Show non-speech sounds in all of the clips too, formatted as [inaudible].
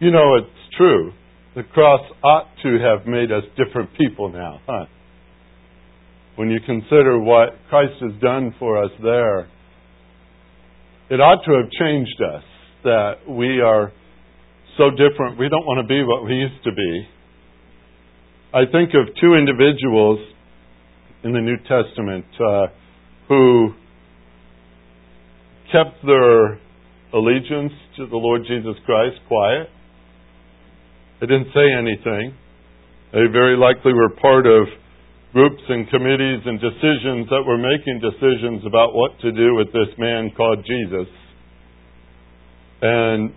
You know, it's true. The cross ought to have made us different people now, huh? When you consider what Christ has done for us there, it ought to have changed us that we are so different. We don't want to be what we used to be. I think of two individuals in the New Testament uh, who kept their allegiance to the Lord Jesus Christ quiet. They didn't say anything. They very likely were part of groups and committees and decisions that were making decisions about what to do with this man called Jesus. And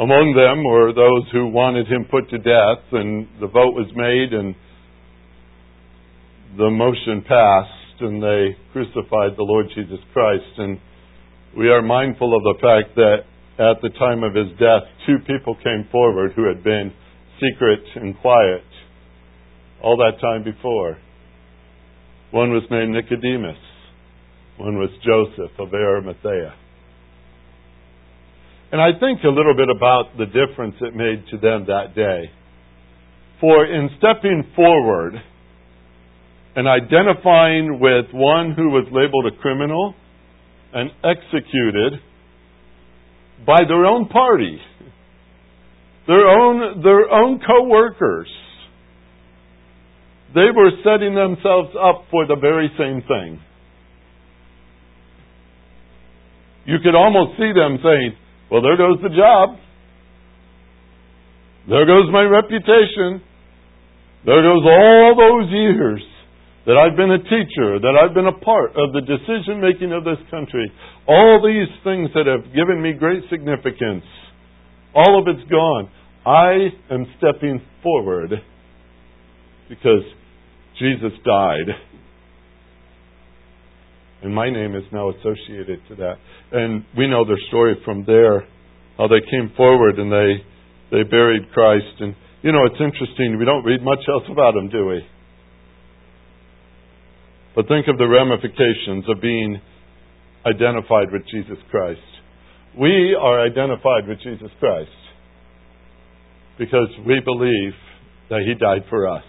among them were those who wanted him put to death, and the vote was made, and the motion passed, and they crucified the Lord Jesus Christ. And we are mindful of the fact that at the time of his death, two people came forward who had been secret and quiet all that time before. One was named Nicodemus, one was Joseph of Arimathea. And I think a little bit about the difference it made to them that day. For in stepping forward and identifying with one who was labeled a criminal and executed by their own party, their own, their own co-workers, they were setting themselves up for the very same thing. You could almost see them saying, well, there goes the job. There goes my reputation. There goes all those years that I've been a teacher, that I've been a part of the decision making of this country. All these things that have given me great significance. All of it's gone. I am stepping forward because Jesus died. And my name is now associated to that. And we know their story from there, how they came forward and they they buried Christ. And you know, it's interesting. We don't read much else about him, do we? But think of the ramifications of being identified with Jesus Christ. We are identified with Jesus Christ because we believe that He died for us.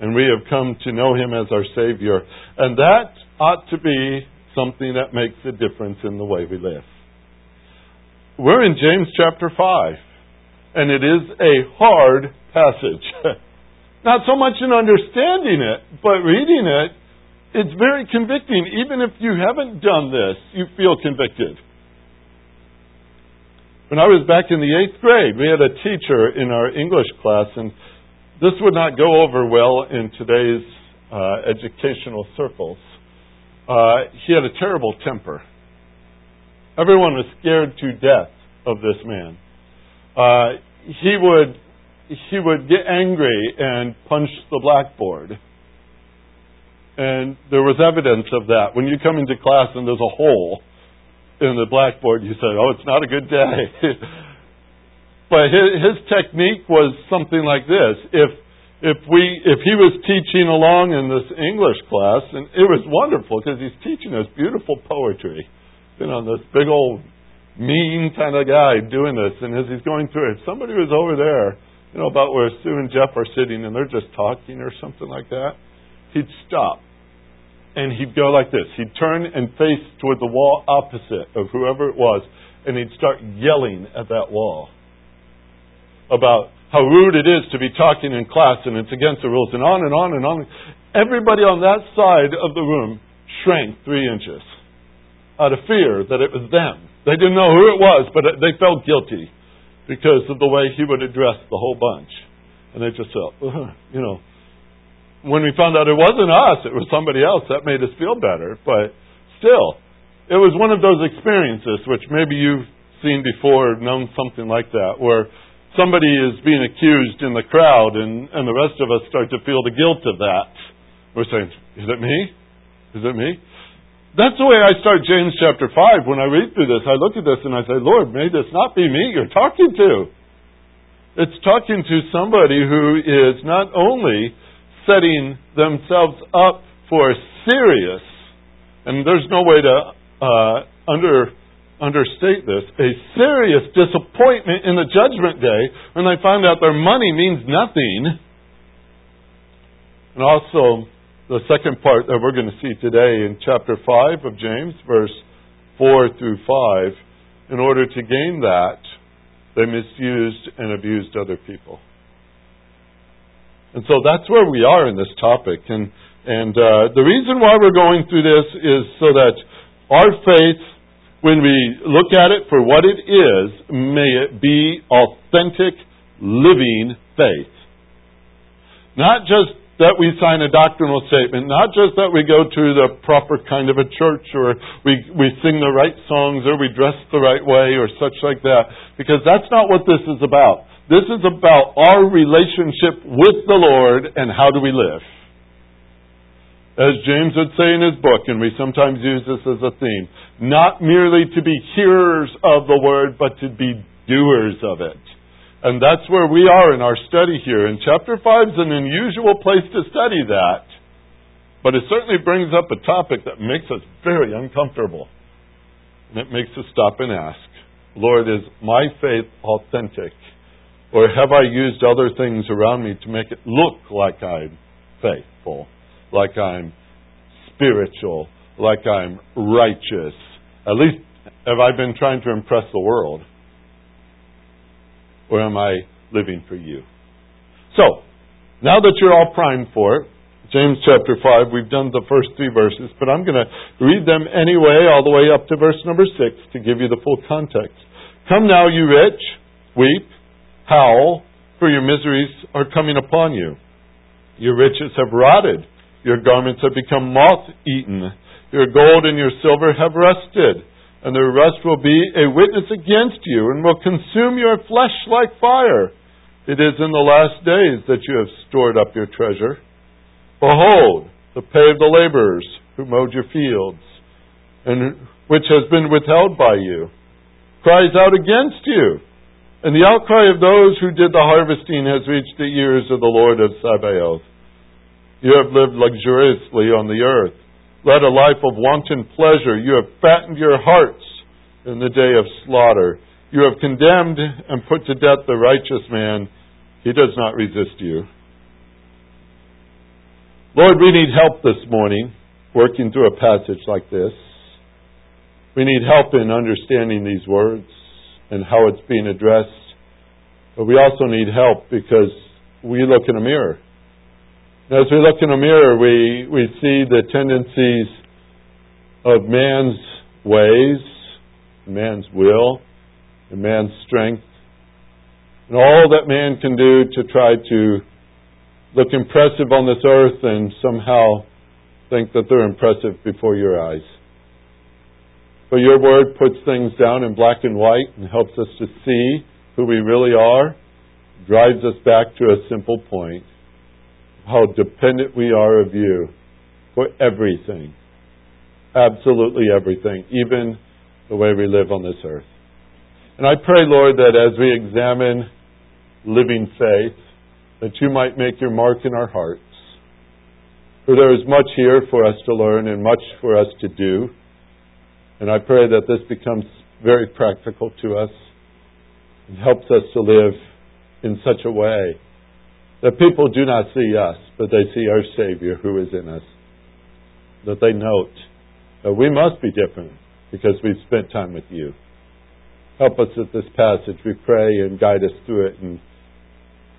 And we have come to know Him as our Savior. And that ought to be something that makes a difference in the way we live. We're in James chapter 5, and it is a hard passage. [laughs] Not so much in understanding it, but reading it, it's very convicting. Even if you haven't done this, you feel convicted. When I was back in the eighth grade, we had a teacher in our English class, and this would not go over well in today's uh, educational circles. Uh, he had a terrible temper. Everyone was scared to death of this man. Uh, he would he would get angry and punch the blackboard. And there was evidence of that. When you come into class and there's a hole in the blackboard, you say, "Oh, it's not a good day." [laughs] but his, his technique was something like this: if if we if he was teaching along in this English class, and it was wonderful because he's teaching us beautiful poetry. You know, this big old mean kind of guy doing this, and as he's going through it, somebody was over there, you know, about where Sue and Jeff are sitting, and they're just talking or something like that. He'd stop, and he'd go like this. He'd turn and face toward the wall opposite of whoever it was, and he'd start yelling at that wall about how rude it is to be talking in class and it's against the rules, and on and on and on. Everybody on that side of the room shrank three inches out of fear that it was them. They didn't know who it was, but they felt guilty because of the way he would address the whole bunch. And they just felt, uh-huh, you know, when we found out it wasn't us, it was somebody else, that made us feel better. But still, it was one of those experiences which maybe you've seen before, known something like that, where somebody is being accused in the crowd and, and the rest of us start to feel the guilt of that. We're saying, is it me? Is it me? That's the way I start James chapter 5. When I read through this, I look at this and I say, Lord, may this not be me you're talking to. It's talking to somebody who is not only setting themselves up for serious, and there's no way to uh, under understate this, a serious disappointment in the judgment day when they find out their money means nothing. And also, the second part that we're going to see today in chapter 5 of James, verse 4 through 5, in order to gain that, they misused and abused other people. And so that's where we are in this topic. And, and uh, the reason why we're going through this is so that our faith, when we look at it for what it is, may it be authentic, living faith. Not just that we sign a doctrinal statement, not just that we go to the proper kind of a church or we, we sing the right songs or we dress the right way or such like that, because that's not what this is about. This is about our relationship with the Lord and how do we live. As James would say in his book, and we sometimes use this as a theme, not merely to be hearers of the word, but to be doers of it. And that's where we are in our study here. And chapter 5 is an unusual place to study that, but it certainly brings up a topic that makes us very uncomfortable. And it makes us stop and ask, Lord, is my faith authentic? Or have I used other things around me to make it look like I'm faithful, like I'm spiritual, like I'm righteous? At least have I been trying to impress the world? Or am I living for you? So, now that you're all primed for it, James chapter 5, we've done the first three verses, but I'm going to read them anyway, all the way up to verse number 6 to give you the full context. Come now, you rich, weep, howl, for your miseries are coming upon you. Your riches have rotted, your garments have become moth eaten, your gold and your silver have rusted and the rest will be a witness against you and will consume your flesh like fire. It is in the last days that you have stored up your treasure. Behold, the pay of the laborers who mowed your fields, and which has been withheld by you, cries out against you. And the outcry of those who did the harvesting has reached the ears of the Lord of Sabaoth. You have lived luxuriously on the earth led a life of wanton pleasure. You have fattened your hearts in the day of slaughter. You have condemned and put to death the righteous man. He does not resist you. Lord, we need help this morning working through a passage like this. We need help in understanding these words and how it's being addressed. But we also need help because we look in a mirror as we look in a mirror, we, we see the tendencies of man's ways, man's will, and man's strength, and all that man can do to try to look impressive on this earth and somehow think that they're impressive before your eyes. But your word puts things down in black and white and helps us to see who we really are, drives us back to a simple point how dependent we are of you for everything. Absolutely everything, even the way we live on this earth. And I pray, Lord, that as we examine living faith, that you might make your mark in our hearts. For there is much here for us to learn and much for us to do. And I pray that this becomes very practical to us and helps us to live in such a way that people do not see us, but they see our Savior who is in us. That they note that we must be different because we've spent time with you. Help us with this passage, we pray, and guide us through it and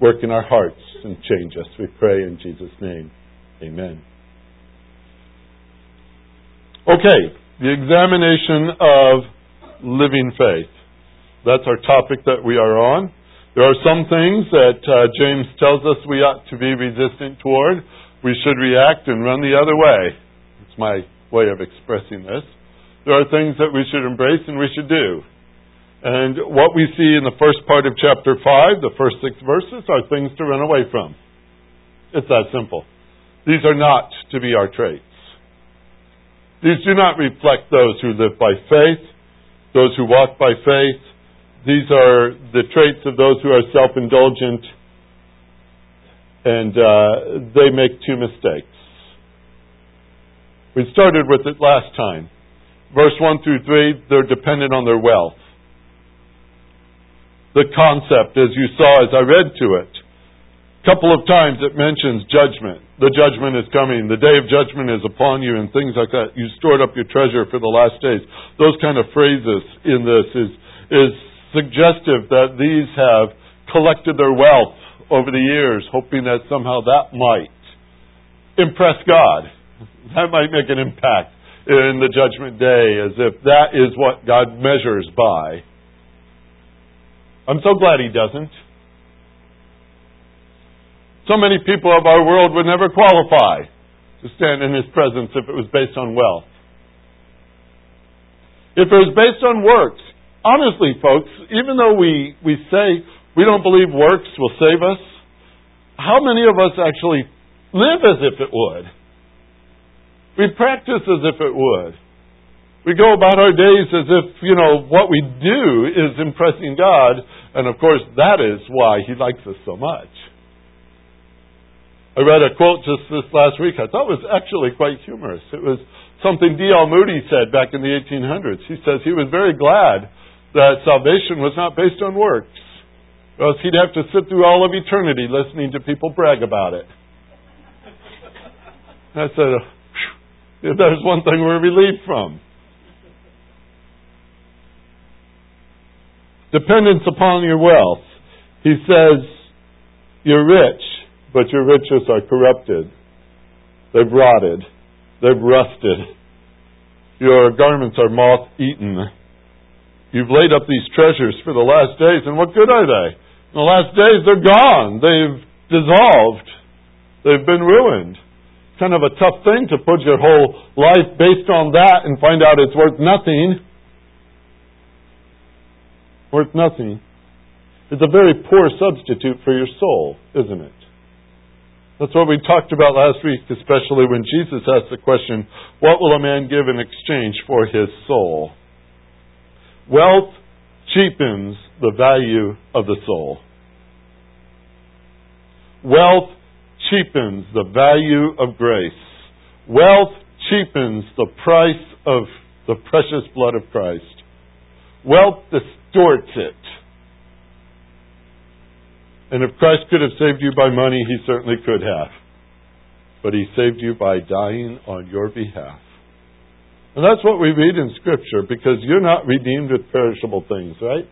work in our hearts and change us. We pray in Jesus' name. Amen. Okay, the examination of living faith. That's our topic that we are on. There are some things that uh, James tells us we ought to be resistant toward. We should react and run the other way. It's my way of expressing this. There are things that we should embrace and we should do. And what we see in the first part of chapter 5, the first six verses, are things to run away from. It's that simple. These are not to be our traits. These do not reflect those who live by faith, those who walk by faith, these are the traits of those who are self indulgent and uh, they make two mistakes. We started with it last time. verse 1 through 3, they're dependent on their wealth. The concept, as you saw as I read to it, a couple of times it mentions judgment. The judgment is coming. The day of judgment is upon you, and things like that. You stored up your treasure for the last days. Those kind of phrases in this is is suggestive that these have collected their wealth over the years, hoping that somehow that might impress God. That might make an impact in the judgment day, as if that is what God measures by. I'm so glad He doesn't. So many people of our world would never qualify to stand in His presence if it was based on wealth. If it was based on works, honestly, folks, even though we, we say we don't believe works will save us, how many of us actually live as if it would? We practice as if it would. We go about our days as if, you know, what we do is impressing God, and of course that is why He likes us so much. I read a quote just this last week I thought was actually quite humorous. It was something D.L. Moody said back in the 1800s. He says he was very glad that salvation was not based on works, or else he'd have to sit through all of eternity listening to people brag about it. [laughs] I said, if there's one thing we're relieved from. Dependence upon your wealth. He says, you're rich but your riches are corrupted. They've rotted. They've rusted. Your garments are moth eaten. You've laid up these treasures for the last days, and what good are they? In the last days, they're gone. They've dissolved. They've been ruined. It's kind of a tough thing to put your whole life based on that and find out it's worth nothing. Worth nothing. It's a very poor substitute for your soul, isn't it? That's what we talked about last week, especially when Jesus asked the question, What will a man give in exchange for his soul? Wealth cheapens the value of the soul. Wealth cheapens the value of grace. Wealth cheapens the price of the precious blood of Christ. Wealth distorts it. And if Christ could have saved you by money, he certainly could have. But he saved you by dying on your behalf. And that's what we read in Scripture because you're not redeemed with perishable things, right?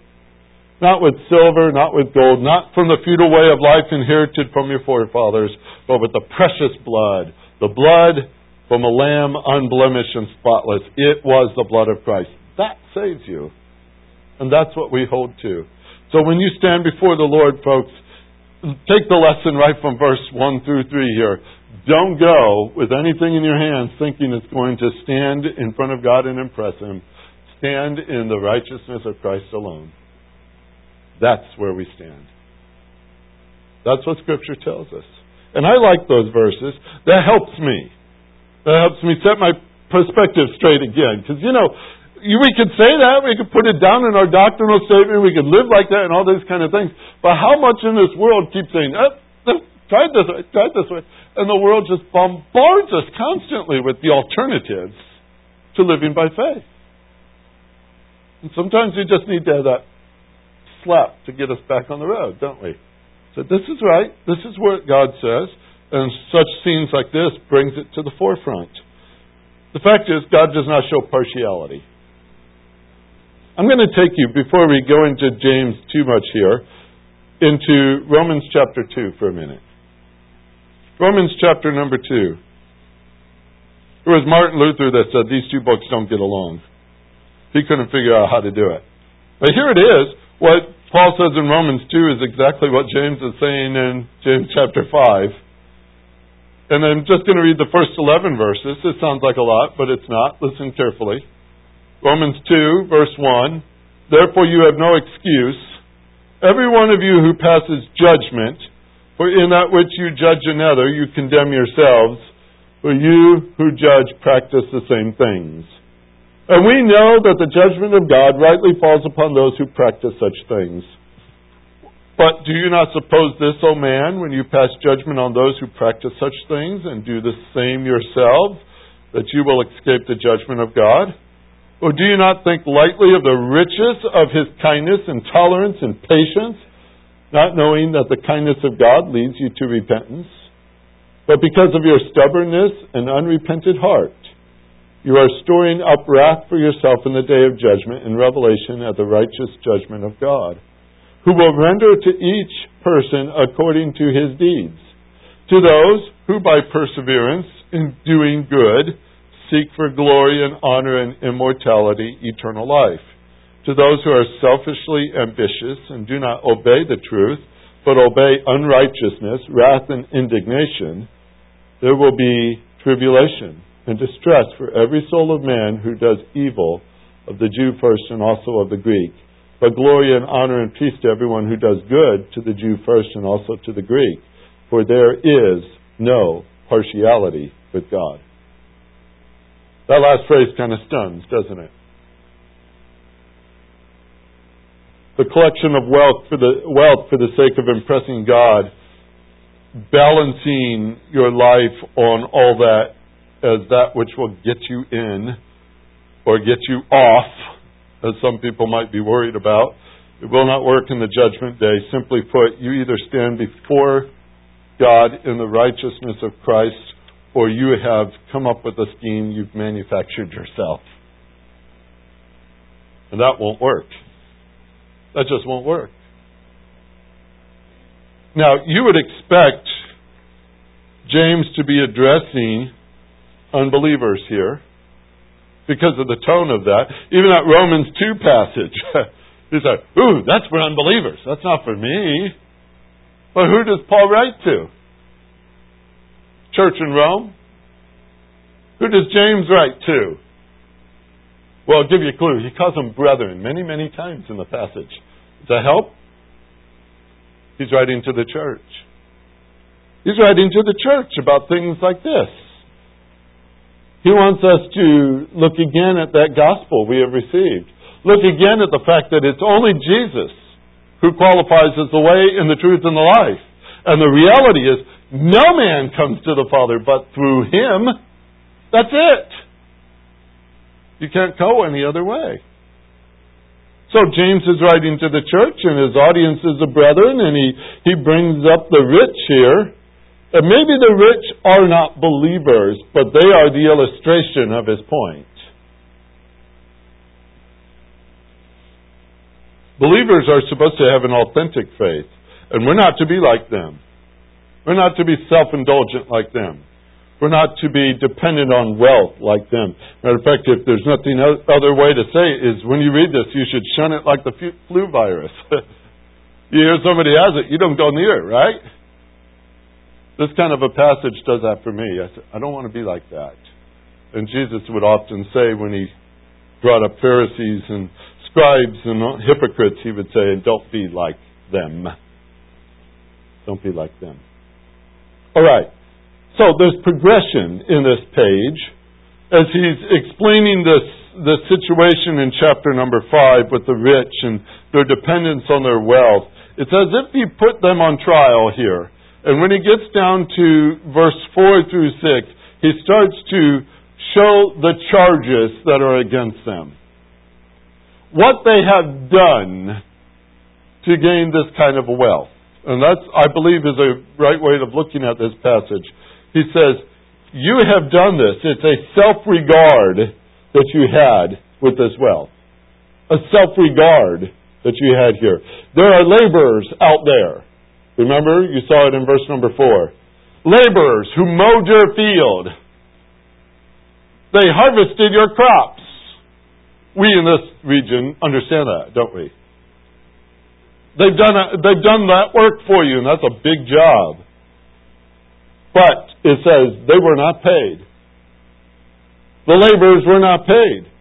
Not with silver, not with gold, not from the feudal way of life inherited from your forefathers, but with the precious blood, the blood from a lamb unblemished and spotless. It was the blood of Christ. That saves you. And that's what we hold to. So when you stand before the Lord, folks, take the lesson right from verse 1 through 3 here. Don't go with anything in your hands thinking it's going to stand in front of God and impress Him. Stand in the righteousness of Christ alone. That's where we stand. That's what Scripture tells us. And I like those verses. That helps me. That helps me set my perspective straight again. Because, you know, we could say that, we could put it down in our doctrinal statement, we could live like that and all these kind of things. But how much in this world keeps saying, oh, try it this way, try it this way. And the world just bombards us constantly with the alternatives to living by faith. And sometimes we just need to have that slap to get us back on the road, don't we? So this is right, this is what God says, and such scenes like this brings it to the forefront. The fact is, God does not show partiality. I'm going to take you, before we go into James too much here, into Romans chapter 2 for a minute. Romans chapter number 2. It was Martin Luther that said these two books don't get along. He couldn't figure out how to do it. But here it is. What Paul says in Romans 2 is exactly what James is saying in James chapter 5. And I'm just going to read the first 11 verses. It sounds like a lot, but it's not. Listen carefully. Romans 2, verse 1. Therefore you have no excuse, every one of you who passes judgment, for in that which you judge another, you condemn yourselves, for you who judge practice the same things. And we know that the judgment of God rightly falls upon those who practice such things. But do you not suppose this, O man, when you pass judgment on those who practice such things and do the same yourselves, that you will escape the judgment of God? Or do you not think lightly of the riches of his kindness and tolerance and patience, not knowing that the kindness of God leads you to repentance? But because of your stubbornness and unrepented heart, you are storing up wrath for yourself in the day of judgment and revelation at the righteous judgment of God, who will render to each person according to his deeds. To those who by perseverance in doing good seek for glory and honor and immortality, eternal life. To those who are selfishly ambitious and do not obey the truth, but obey unrighteousness, wrath, and indignation, there will be tribulation and distress for every soul of man who does evil, of the Jew first and also of the Greek. But glory and honor and peace to everyone who does good, to the Jew first and also to the Greek. For there is no partiality with God. That last phrase kind of stuns, doesn't it? The collection of wealth for the wealth for the sake of impressing God, balancing your life on all that as that which will get you in or get you off, as some people might be worried about. It will not work in the judgment day. Simply put, you either stand before God in the righteousness of Christ or you have come up with a scheme you've manufactured yourself. And that won't work. That just won't work. Now, you would expect James to be addressing unbelievers here because of the tone of that. Even that Romans 2 passage. [laughs] He's like, ooh, that's for unbelievers. That's not for me. But who does Paul write to? Church in Rome? Who does James write to? Well, I'll give you a clue. He calls them brethren many, many times in the passage. Does that help? He's writing to the church. He's writing to the church about things like this. He wants us to look again at that gospel we have received. Look again at the fact that it's only Jesus who qualifies as the way and the truth and the life. And the reality is, no man comes to the Father but through Him. That's it. You can't go any other way. So James is writing to the church, and his audience is the brethren, and he, he brings up the rich here. And maybe the rich are not believers, but they are the illustration of his point. Believers are supposed to have an authentic faith, and we're not to be like them. We're not to be self indulgent like them. We're not to be dependent on wealth like them. Matter of fact, if there's nothing other way to say it, is when you read this, you should shun it like the flu virus. [laughs] you hear somebody has it, you don't go near it, right? This kind of a passage does that for me. I said, I don't want to be like that. And Jesus would often say when he brought up Pharisees and scribes and hypocrites, he would say, don't be like them. Don't be like them. All right. So there's progression in this page as he's explaining this the situation in chapter number five with the rich and their dependence on their wealth. It's as if he put them on trial here. And when he gets down to verse 4 through 6, he starts to show the charges that are against them. What they have done to gain this kind of wealth. And that's, I believe, is a right way of looking at this passage. He says, You have done this. It's a self regard that you had with this wealth. A self regard that you had here. There are laborers out there Remember, you saw it in verse number 4. Laborers who mowed your field. They harvested your crops. We in this region understand that, don't we? They've done, a, they've done that work for you, and that's a big job. But it says they were not paid. The laborers were not paid.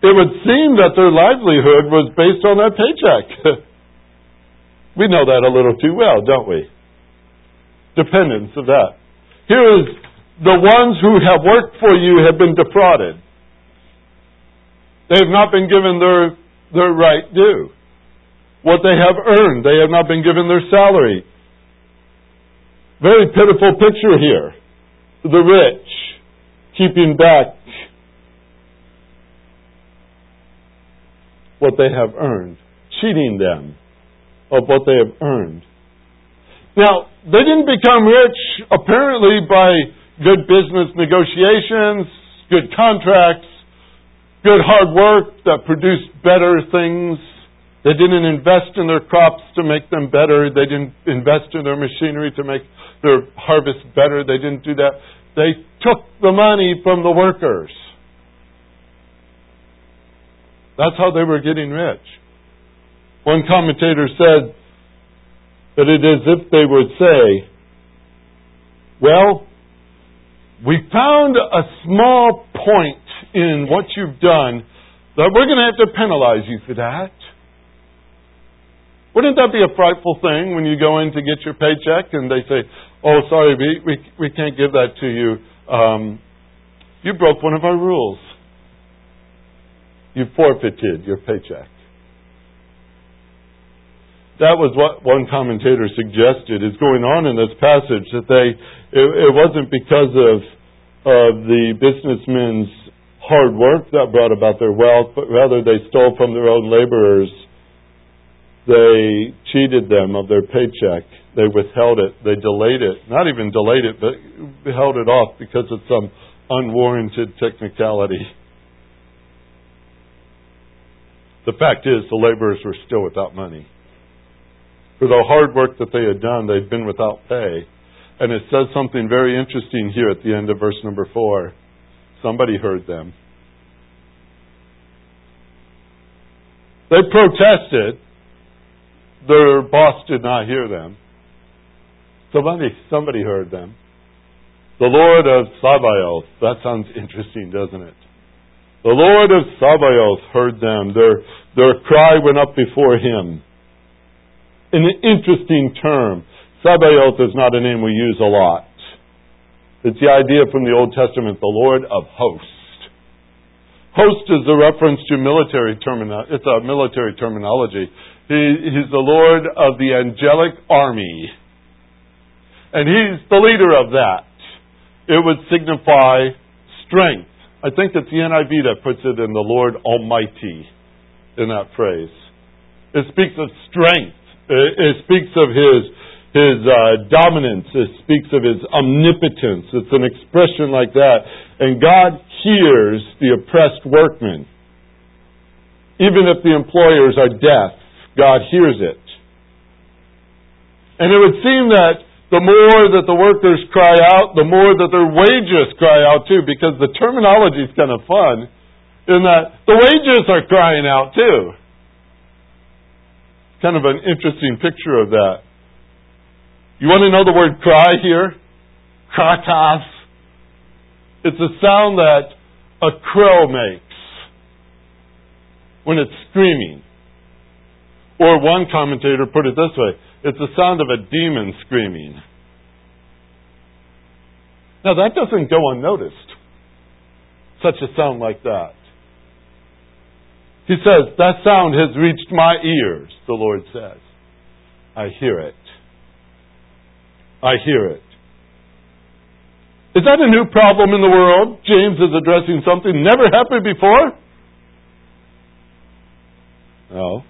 It would seem that their livelihood was based on that paycheck. [laughs] We know that a little too well, don't we? Dependence of that. Here is the ones who have worked for you have been defrauded. They have not been given their, their right due, what they have earned. They have not been given their salary. Very pitiful picture here. The rich keeping back what they have earned, cheating them of what they have earned. Now, they didn't become rich apparently by good business negotiations, good contracts, good hard work that produced better things. They didn't invest in their crops to make them better. They didn't invest in their machinery to make their harvest better. They didn't do that. They took the money from the workers. That's how they were getting rich. One commentator said that it is if they would say, Well, we found a small point in what you've done that we're going to have to penalize you for that. Wouldn't that be a frightful thing when you go in to get your paycheck and they say, "Oh, sorry, we we, we can't give that to you. Um, you broke one of our rules. You forfeited your paycheck." That was what one commentator suggested is going on in this passage that they it, it wasn't because of of the businessmen's hard work that brought about their wealth, but rather they stole from their own laborers they cheated them of their paycheck. They withheld it. They delayed it. Not even delayed it, but held it off because of some unwarranted technicality. The fact is, the laborers were still without money. For the hard work that they had done, they'd been without pay. And it says something very interesting here at the end of verse number four. Somebody heard them. They protested their boss did not hear them. Somebody, somebody heard them. The Lord of Sabaoth. That sounds interesting, doesn't it? The Lord of Sabaoth heard them. Their, their cry went up before him. In an interesting term, Sabaoth is not a name we use a lot. It's the idea from the Old Testament, the Lord of hosts. Host is a reference to military terminology. It's a military terminology. He, he's the Lord of the angelic army. And he's the leader of that. It would signify strength. I think it's the NIV that puts it in the Lord Almighty in that phrase. It speaks of strength. It, it speaks of his his uh, dominance. It speaks of his omnipotence. It's an expression like that. And God hears the oppressed workmen, even if the employers are deaf. God hears it. And it would seem that the more that the workers cry out, the more that their wages cry out too, because the terminology is kind of fun in that the wages are crying out too. Kind of an interesting picture of that. You want to know the word cry here? Krazo. It's a sound that a crow makes when it's screaming. Or one commentator put it this way it's the sound of a demon screaming. Now, that doesn't go unnoticed, such a sound like that. He says, That sound has reached my ears, the Lord says. I hear it. I hear it. Is that a new problem in the world? James is addressing something never happened before? No.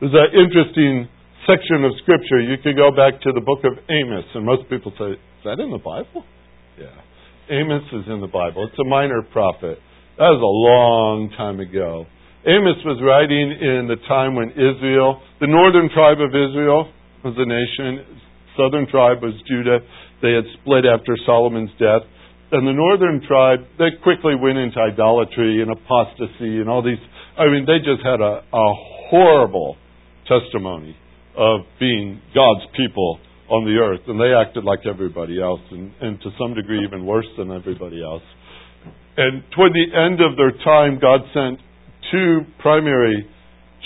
There's an interesting section of Scripture. You could go back to the book of Amos, and most people say, Is that in the Bible? Yeah. Amos is in the Bible. It's a minor prophet. That was a long time ago. Amos was writing in the time when Israel, the northern tribe of Israel, was a nation. Southern tribe was Judah. They had split after Solomon's death. And the northern tribe, they quickly went into idolatry and apostasy and all these. I mean, they just had a, a horrible testimony of being God's people on the earth, and they acted like everybody else, and, and to some degree even worse than everybody else. And toward the end of their time, God sent two primary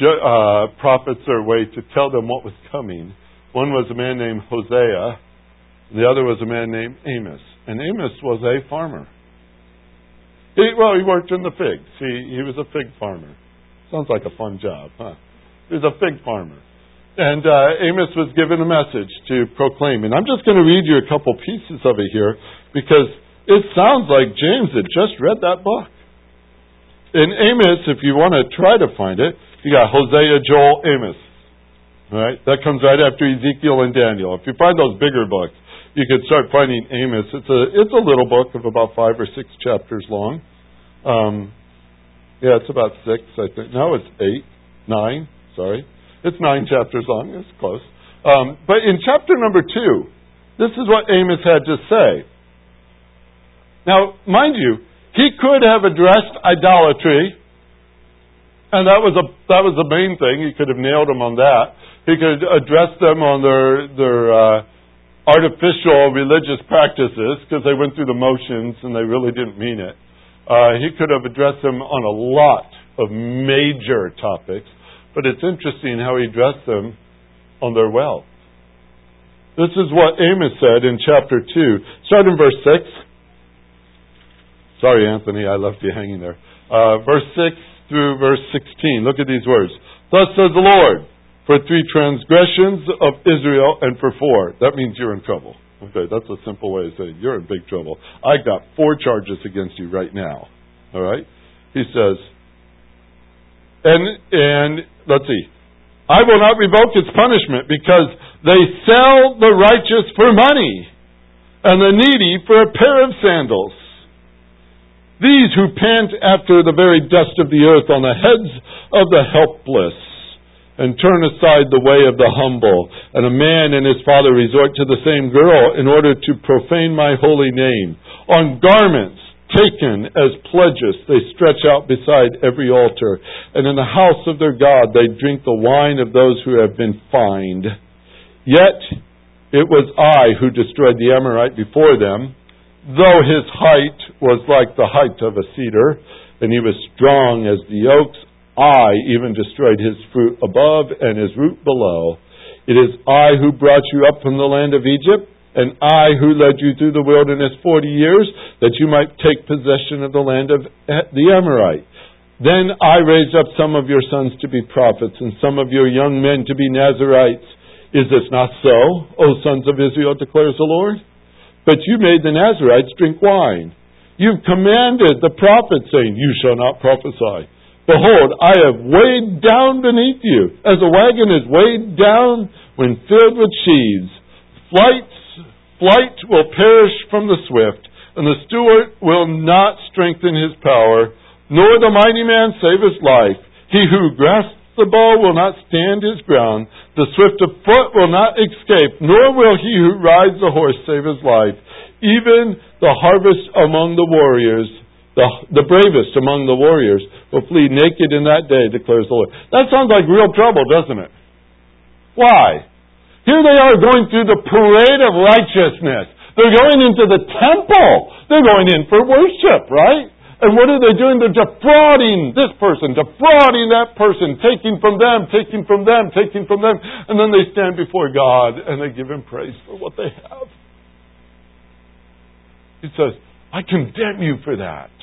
uh, prophets their way to tell them what was coming. One was a man named Hosea, the other was a man named Amos. And Amos was a farmer. He, well, he worked in the figs. He, he was a fig farmer. Sounds like a fun job, huh? He's a fig farmer. And uh, Amos was given a message to proclaim. And I'm just going to read you a couple pieces of it here because it sounds like James had just read that book. in Amos, if you want to try to find it, you got Hosea, Joel, Amos. Right? That comes right after Ezekiel and Daniel. If you find those bigger books, you can start finding Amos. It's a it's a little book of about five or six chapters long. Um, yeah, it's about six, I think. No, it's eight, nine. Sorry, it's nine chapters long. It's close. Um, but in chapter number two, this is what Amos had to say. Now, mind you, he could have addressed idolatry, and that was a that was the main thing. He could have nailed them on that. He could address them on their their uh, artificial religious practices because they went through the motions and they really didn't mean it. Uh, he could have addressed them on a lot of major topics, but it's interesting how he addressed them on their wealth. This is what Amos said in chapter 2. Start in verse 6. Sorry, Anthony, I left you hanging there. Uh, verse 6 through verse 16. Look at these words. Thus says the Lord for three transgressions of Israel and for four. That means you're in trouble. Okay, that's a simple way of saying you're in big trouble. I got four charges against you right now. All right? He says, and and let's see. I will not revoke its punishment because they sell the righteous for money and the needy for a pair of sandals. These who pant after the very dust of the earth on the heads of the helpless and turn aside the way of the humble. And a man and his father resort to the same girl in order to profane my holy name. On garments taken as pledges they stretch out beside every altar. And in the house of their God they drink the wine of those who have been fined. Yet it was I who destroyed the Amorite before them, though his height was like the height of a cedar, and he was strong as the oaks I even destroyed his fruit above and his root below. It is I who brought you up from the land of Egypt, and I who led you through the wilderness forty years, that you might take possession of the land of the Amorite. Then I raised up some of your sons to be prophets, and some of your young men to be Nazarites. Is this not so, O sons of Israel, declares the Lord? But you made the Nazarites drink wine. You've commanded the prophet, saying, You shall not prophesy. Behold, I have weighed down beneath you, as a wagon is weighed down when filled with sheaves. Flight, flight will perish from the swift, and the steward will not strengthen his power, nor the mighty man save his life. He who grasps the bow will not stand his ground. The swift of foot will not escape, nor will he who rides the horse save his life. Even the harvest among the warriors the, the bravest among the warriors will flee naked in that day, declares the Lord. That sounds like real trouble, doesn't it? Why? Here they are going through the parade of righteousness. They're going into the temple. They're going in for worship, right? And what are they doing? They're defrauding this person, defrauding that person, taking from them, taking from them, taking from them. And then they stand before God and they give Him praise for what they have. He says, I condemn you for that.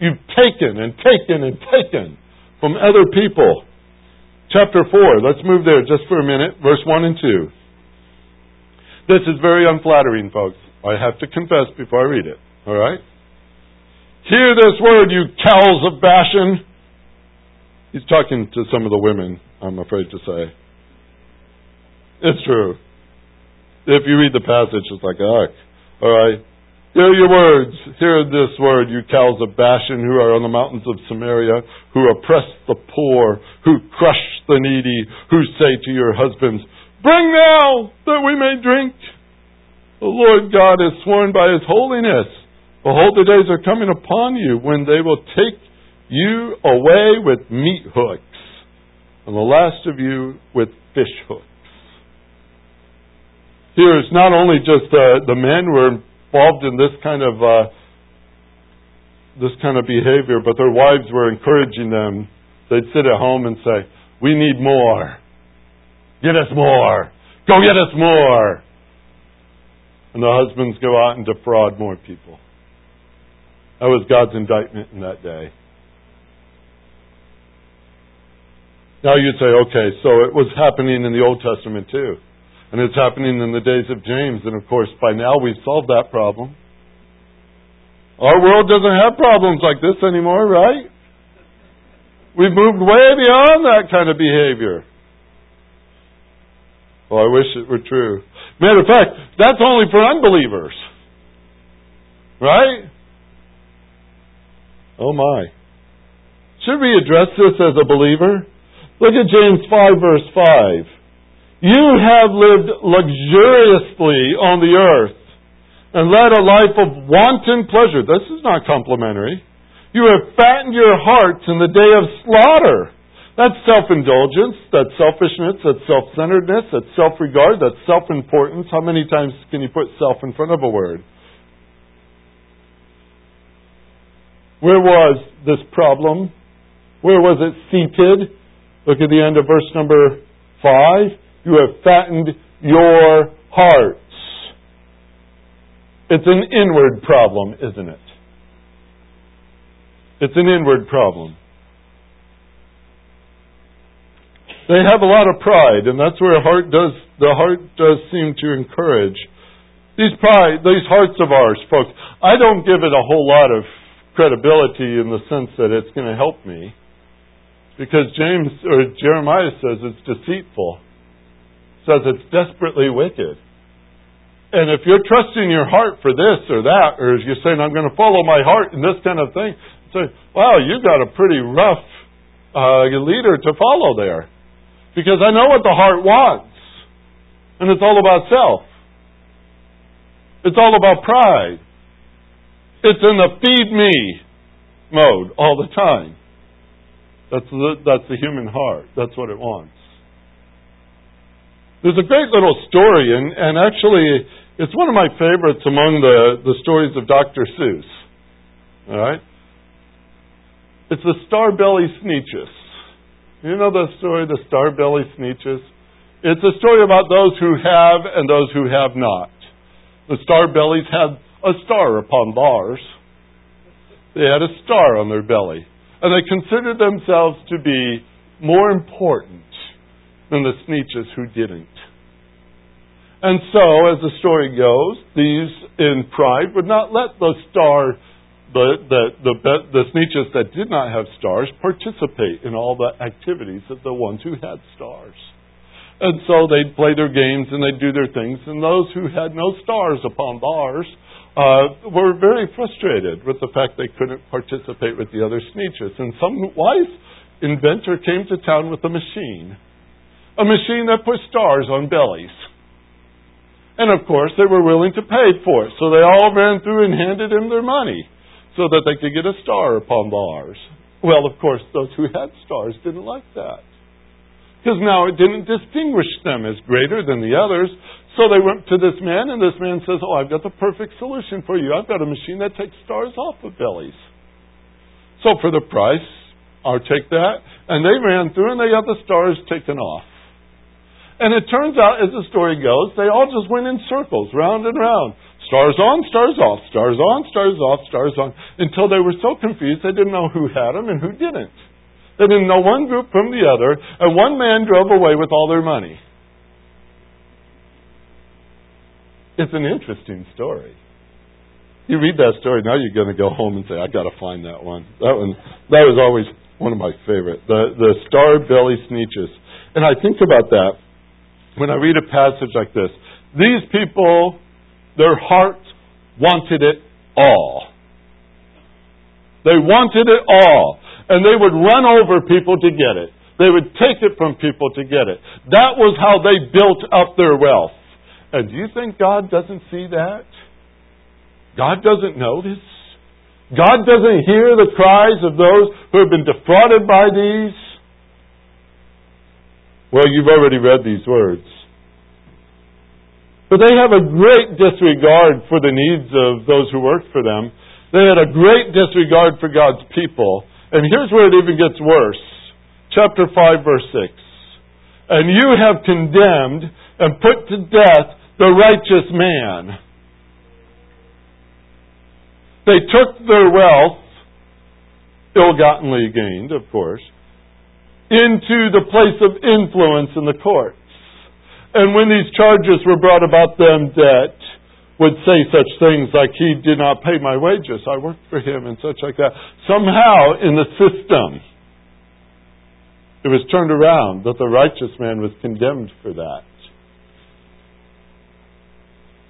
You've taken and taken and taken from other people. Chapter 4, let's move there just for a minute, verse 1 and 2. This is very unflattering, folks. I have to confess before I read it. All right? Hear this word, you cows of Bashan. He's talking to some of the women, I'm afraid to say. It's true. If you read the passage, it's like, ugh. All right? Hear your words. Hear this word, you cows of Bashan who are on the mountains of Samaria, who oppress the poor, who crush the needy, who say to your husbands, Bring now that we may drink. The Lord God has sworn by his holiness. Behold, the days are coming upon you when they will take you away with meat hooks, and the last of you with fish hooks. Here it's not only just uh, the men who are involved in this kind of uh, this kind of behavior, but their wives were encouraging them. They'd sit at home and say, "We need more. Get us more. Go get us more." And the husbands go out and defraud more people. That was God's indictment in that day. Now you'd say, okay, so it was happening in the Old Testament too. And it's happening in the days of James. And of course, by now we've solved that problem. Our world doesn't have problems like this anymore, right? We've moved way beyond that kind of behavior. Well, I wish it were true. Matter of fact, that's only for unbelievers. Right? Oh my. Should we address this as a believer? Look at James 5 verse 5. You have lived luxuriously on the earth and led a life of wanton pleasure. This is not complimentary. You have fattened your hearts in the day of slaughter. That's self indulgence, that's selfishness, that's self centeredness, that's self regard, that's self importance. How many times can you put self in front of a word? Where was this problem? Where was it seated? Look at the end of verse number 5. You have fattened your hearts. It's an inward problem, isn't it? It's an inward problem. They have a lot of pride, and that's where heart does the heart does seem to encourage. These pride, these hearts of ours, folks, I don't give it a whole lot of credibility in the sense that it's going to help me. Because James or Jeremiah says it's deceitful. Says it's desperately wicked. And if you're trusting your heart for this or that, or you're saying, I'm going to follow my heart in this kind of thing, say, wow, you've got a pretty rough uh, leader to follow there. Because I know what the heart wants. And it's all about self. It's all about pride. It's in the feed me mode all the time. That's the, that's the human heart. That's what it wants. There's a great little story, and, and actually, it's one of my favorites among the, the stories of Dr. Seuss. All right? It's the Starbelly Sneetches. You know the story, the Starbelly Sneetches? It's a story about those who have and those who have not. The Starbellies had a star upon bars. They had a star on their belly. And they considered themselves to be more important than the sneetches who didn't. And so, as the story goes, these in pride would not let the star, the, the, the, the sneetches that did not have stars, participate in all the activities of the ones who had stars. And so they'd play their games and they'd do their things, and those who had no stars upon bars uh, were very frustrated with the fact they couldn't participate with the other sneetches. And some wise inventor came to town with a machine a machine that put stars on bellies. And of course, they were willing to pay for it. So they all ran through and handed him their money so that they could get a star upon bars. Well, of course, those who had stars didn't like that. Because now it didn't distinguish them as greater than the others. So they went to this man, and this man says, Oh, I've got the perfect solution for you. I've got a machine that takes stars off of bellies. So for the price, I'll take that. And they ran through and they got the stars taken off. And it turns out, as the story goes, they all just went in circles, round and round. Stars on, stars off, stars on, stars off, stars on, until they were so confused they didn't know who had them and who didn't. They didn't know one group from the other, and one man drove away with all their money. It's an interesting story. You read that story, now you're going to go home and say, "I got to find that one." That one, that was always one of my favorite. The the star belly sneetches, and I think about that when I read a passage like this. These people, their hearts wanted it all. They wanted it all. And they would run over people to get it. They would take it from people to get it. That was how they built up their wealth. And do you think God doesn't see that? God doesn't this? God doesn't hear the cries of those who have been defrauded by these? Well, you've already read these words. But they have a great disregard for the needs of those who work for them. They had a great disregard for God's people. And here's where it even gets worse. Chapter 5, verse 6. And you have condemned and put to death the righteous man. They took their wealth, ill gottenly gained, of course, into the place of influence in the courts. And when these charges were brought about them that would say such things like, He did not pay my wages, I worked for Him, and such like that. Somehow, in the system, it was turned around that the righteous man was condemned for that.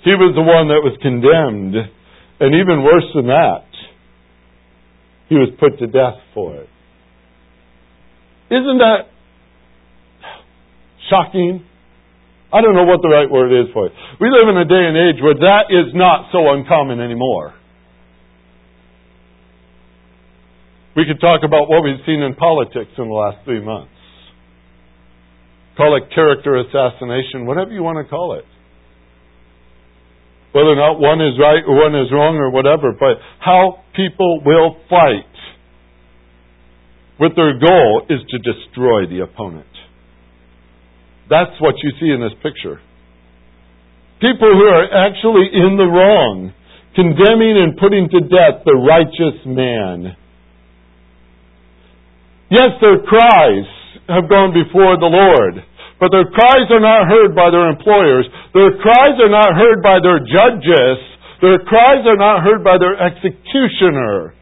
He was the one that was condemned, and even worse than that, he was put to death for it. Isn't that shocking? I don't know what the right word is for it. We live in a day and age where that is not so uncommon anymore. We could talk about what we've seen in politics in the last three months. Call it character assassination, whatever you want to call it. Whether or not one is right or one is wrong or whatever, but how people will fight with their goal is to destroy the opponent. That's what you see in this picture. People who are actually in the wrong, condemning and putting to death the righteous man. Yes, their cries have gone before the Lord, but their cries are not heard by their employers. Their cries are not heard by their judges. Their cries are not heard by their executioner.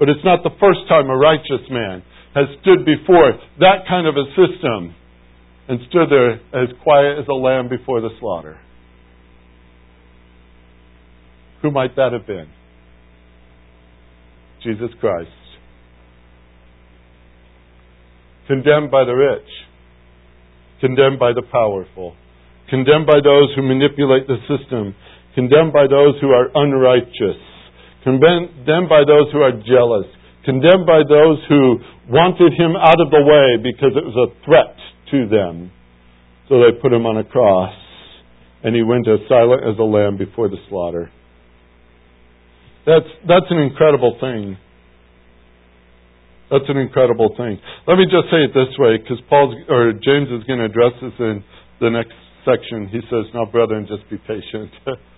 But it's not the first time a righteous man has stood before that kind of a system and stood there as quiet as a lamb before the slaughter. Who might that have been? Jesus Christ. Condemned by the rich, condemned by the powerful, condemned by those who manipulate the system, condemned by those who are unrighteous, condemned by those who are jealous, condemned by those who wanted him out of the way because it was a threat to them. So they put him on a cross, and he went as silent as a lamb before the slaughter. That's, that's an incredible thing. That's an incredible thing. Let me just say it this way, because Paul or James is going to address this in the next section. He says, "Now, brethren, just be patient." [laughs]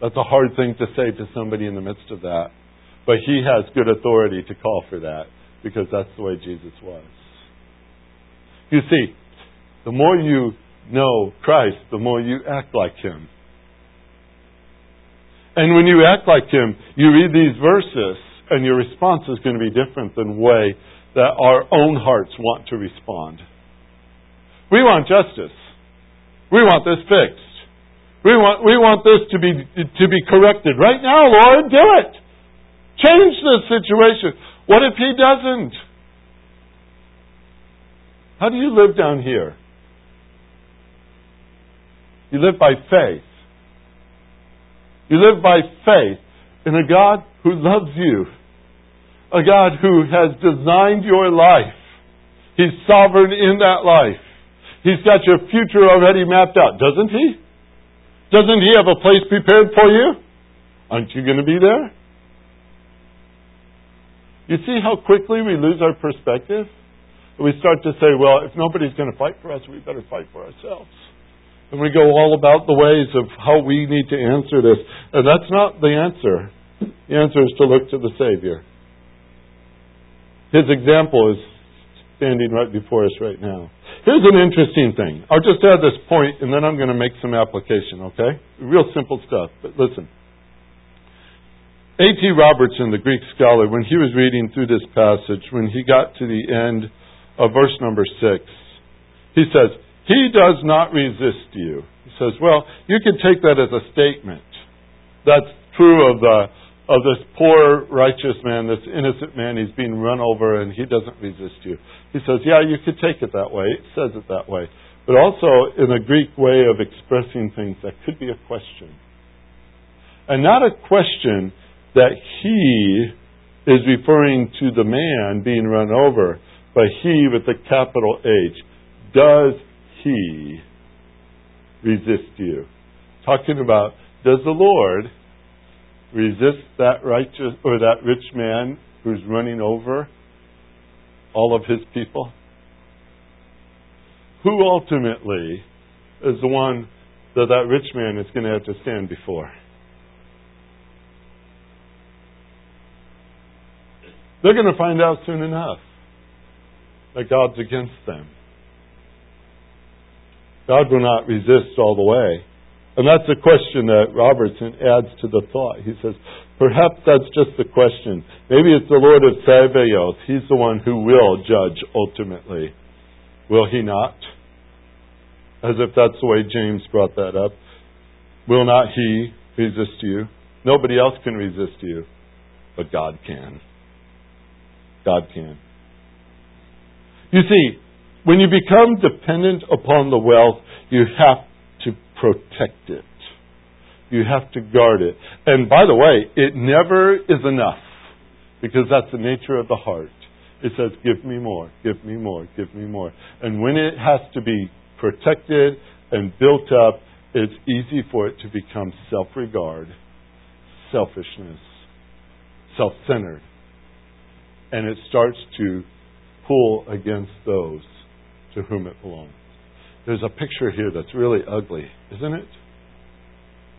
That's a hard thing to say to somebody in the midst of that. But he has good authority to call for that because that's the way Jesus was. You see, the more you know Christ, the more you act like him. And when you act like him, you read these verses and your response is going to be different than the way that our own hearts want to respond. We want justice. We want this fixed. We want, we want this to be, to be corrected. Right now, Lord, do it. Change the situation. What if he doesn't? How do you live down here? You live by faith. You live by faith in a God who loves you, a God who has designed your life. He's sovereign in that life. He's got your future already mapped out, doesn't he? Doesn't he have a place prepared for you? Aren't you going to be there? You see how quickly we lose our perspective? We start to say, well, if nobody's going to fight for us, we better fight for ourselves. And we go all about the ways of how we need to answer this. And that's not the answer. The answer is to look to the Savior. His example is standing right before us right now. Here's an interesting thing. I'll just add this point and then I'm going to make some application, okay? Real simple stuff, but listen. A.T. Robertson, the Greek scholar, when he was reading through this passage, when he got to the end of verse number six, he says, He does not resist you. He says, Well, you can take that as a statement. That's true of the of this poor righteous man, this innocent man, he's being run over and he doesn't resist you. He says, Yeah, you could take it that way. It says it that way. But also in a Greek way of expressing things, that could be a question. And not a question that he is referring to the man being run over, but he with the capital H. Does he resist you? Talking about, does the Lord resist that righteous or that rich man who's running over all of his people? Who ultimately is the one that that rich man is going to have to stand before? They're going to find out soon enough that God's against them. God will not resist all the way. And that's a question that Robertson adds to the thought. He says, perhaps that's just the question. Maybe it's the Lord of Sabaoth. He's the one who will judge ultimately. Will he not? As if that's the way James brought that up. Will not he resist you? Nobody else can resist you, but God can. God can. You see, when you become dependent upon the wealth, you have to protect it. You have to guard it. And by the way, it never is enough because that's the nature of the heart. It says, Give me more, give me more, give me more. And when it has to be protected and built up, it's easy for it to become self regard, selfishness, self centered. And it starts to pull against those to whom it belongs. There's a picture here that's really ugly, isn't it?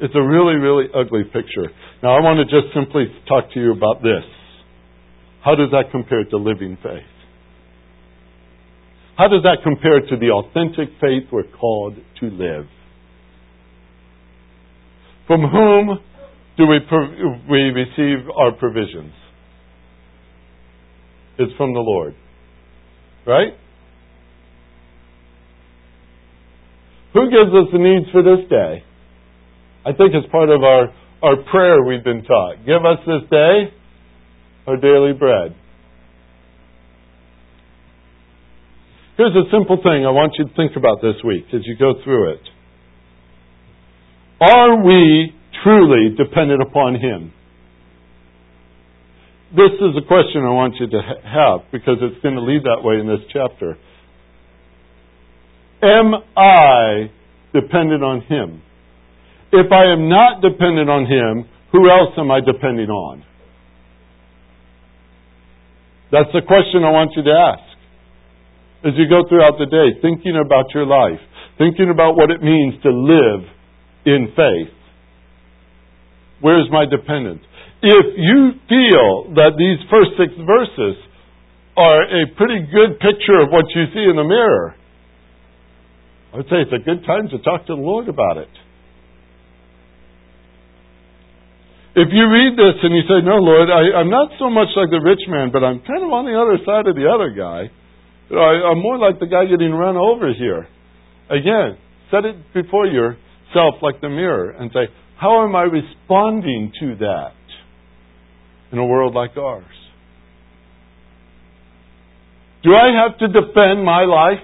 It's a really, really ugly picture. Now, I want to just simply talk to you about this. How does that compare to living faith? How does that compare to the authentic faith we're called to live? From whom do we, we receive our provisions? It's from the Lord. Right? Who gives us the needs for this day? I think it's part of our, our prayer we've been taught. Give us this day our daily bread. Here's a simple thing I want you to think about this week as you go through it. Are we truly dependent upon Him? This is a question I want you to have because it's going to lead that way in this chapter. Am I dependent on Him? If I am not dependent on Him, who else am I depending on? That's the question I want you to ask. As you go throughout the day, thinking about your life, thinking about what it means to live in faith. Where's my dependence? If you feel that these first six verses are a pretty good picture of what you see in the mirror, I would say it's a good time to talk to the Lord about it. If you read this and you say, No, Lord, I, am not so much like the rich man, but I'm kind of on the other side of the other guy. You know, I, I'm more like the guy getting run over here. Again, set it before yourself like the mirror and say, How am I responding to that in a world like ours? Do I have to defend my life?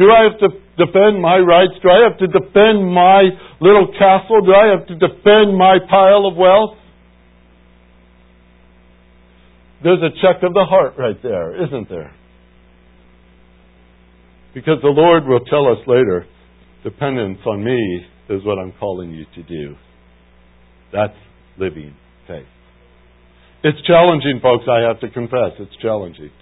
Do I have to defend my rights? Do I have to defend my little castle? Do I have to defend my pile of wealth? There's a check of the heart right there, isn't there? Because the Lord will tell us later, dependence on me is what I'm calling you to do. That's living faith. It's challenging, folks, I have to confess. It's challenging.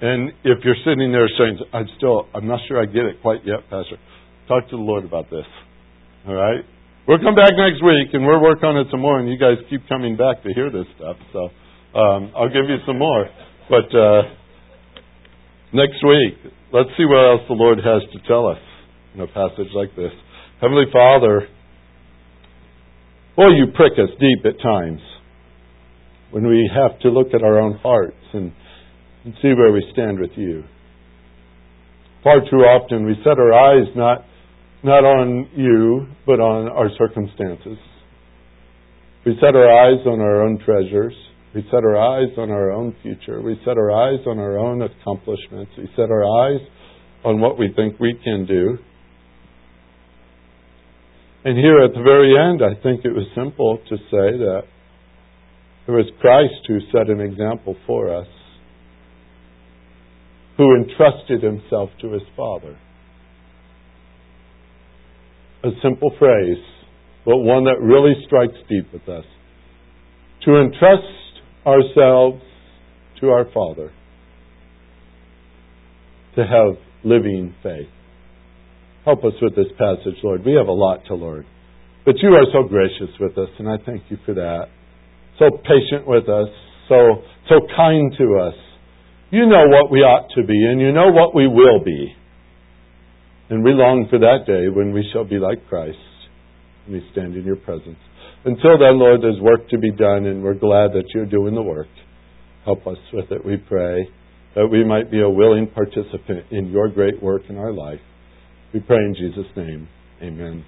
And if you're sitting there saying, I'm still, I'm not sure I get it quite yet, Pastor, talk to the Lord about this. All right? We'll come back next week and we'll work on it some more, and you guys keep coming back to hear this stuff. So um, I'll give you some more. But uh, next week, let's see what else the Lord has to tell us in a passage like this. Heavenly Father, boy, you prick us deep at times when we have to look at our own hearts and and see where we stand with you. Far too often we set our eyes not, not on you, but on our circumstances. We set our eyes on our own treasures. We set our eyes on our own future. We set our eyes on our own accomplishments. We set our eyes on what we think we can do. And here at the very end, I think it was simple to say that it was Christ who set an example for us who entrusted himself to his Father. A simple phrase, but one that really strikes deep with us. To entrust ourselves to our Father, to have living faith. Help us with this passage, Lord. We have a lot to learn. But you are so gracious with us, and I thank you for that. So patient with us, so so kind to us. You know what we ought to be, and you know what we will be. And we long for that day when we shall be like Christ and we stand in your presence. Until then, Lord, there's work to be done, and we're glad that you're doing the work. Help us with it, we pray, that we might be a willing participant in your great work in our life. We pray in Jesus' name. Amen.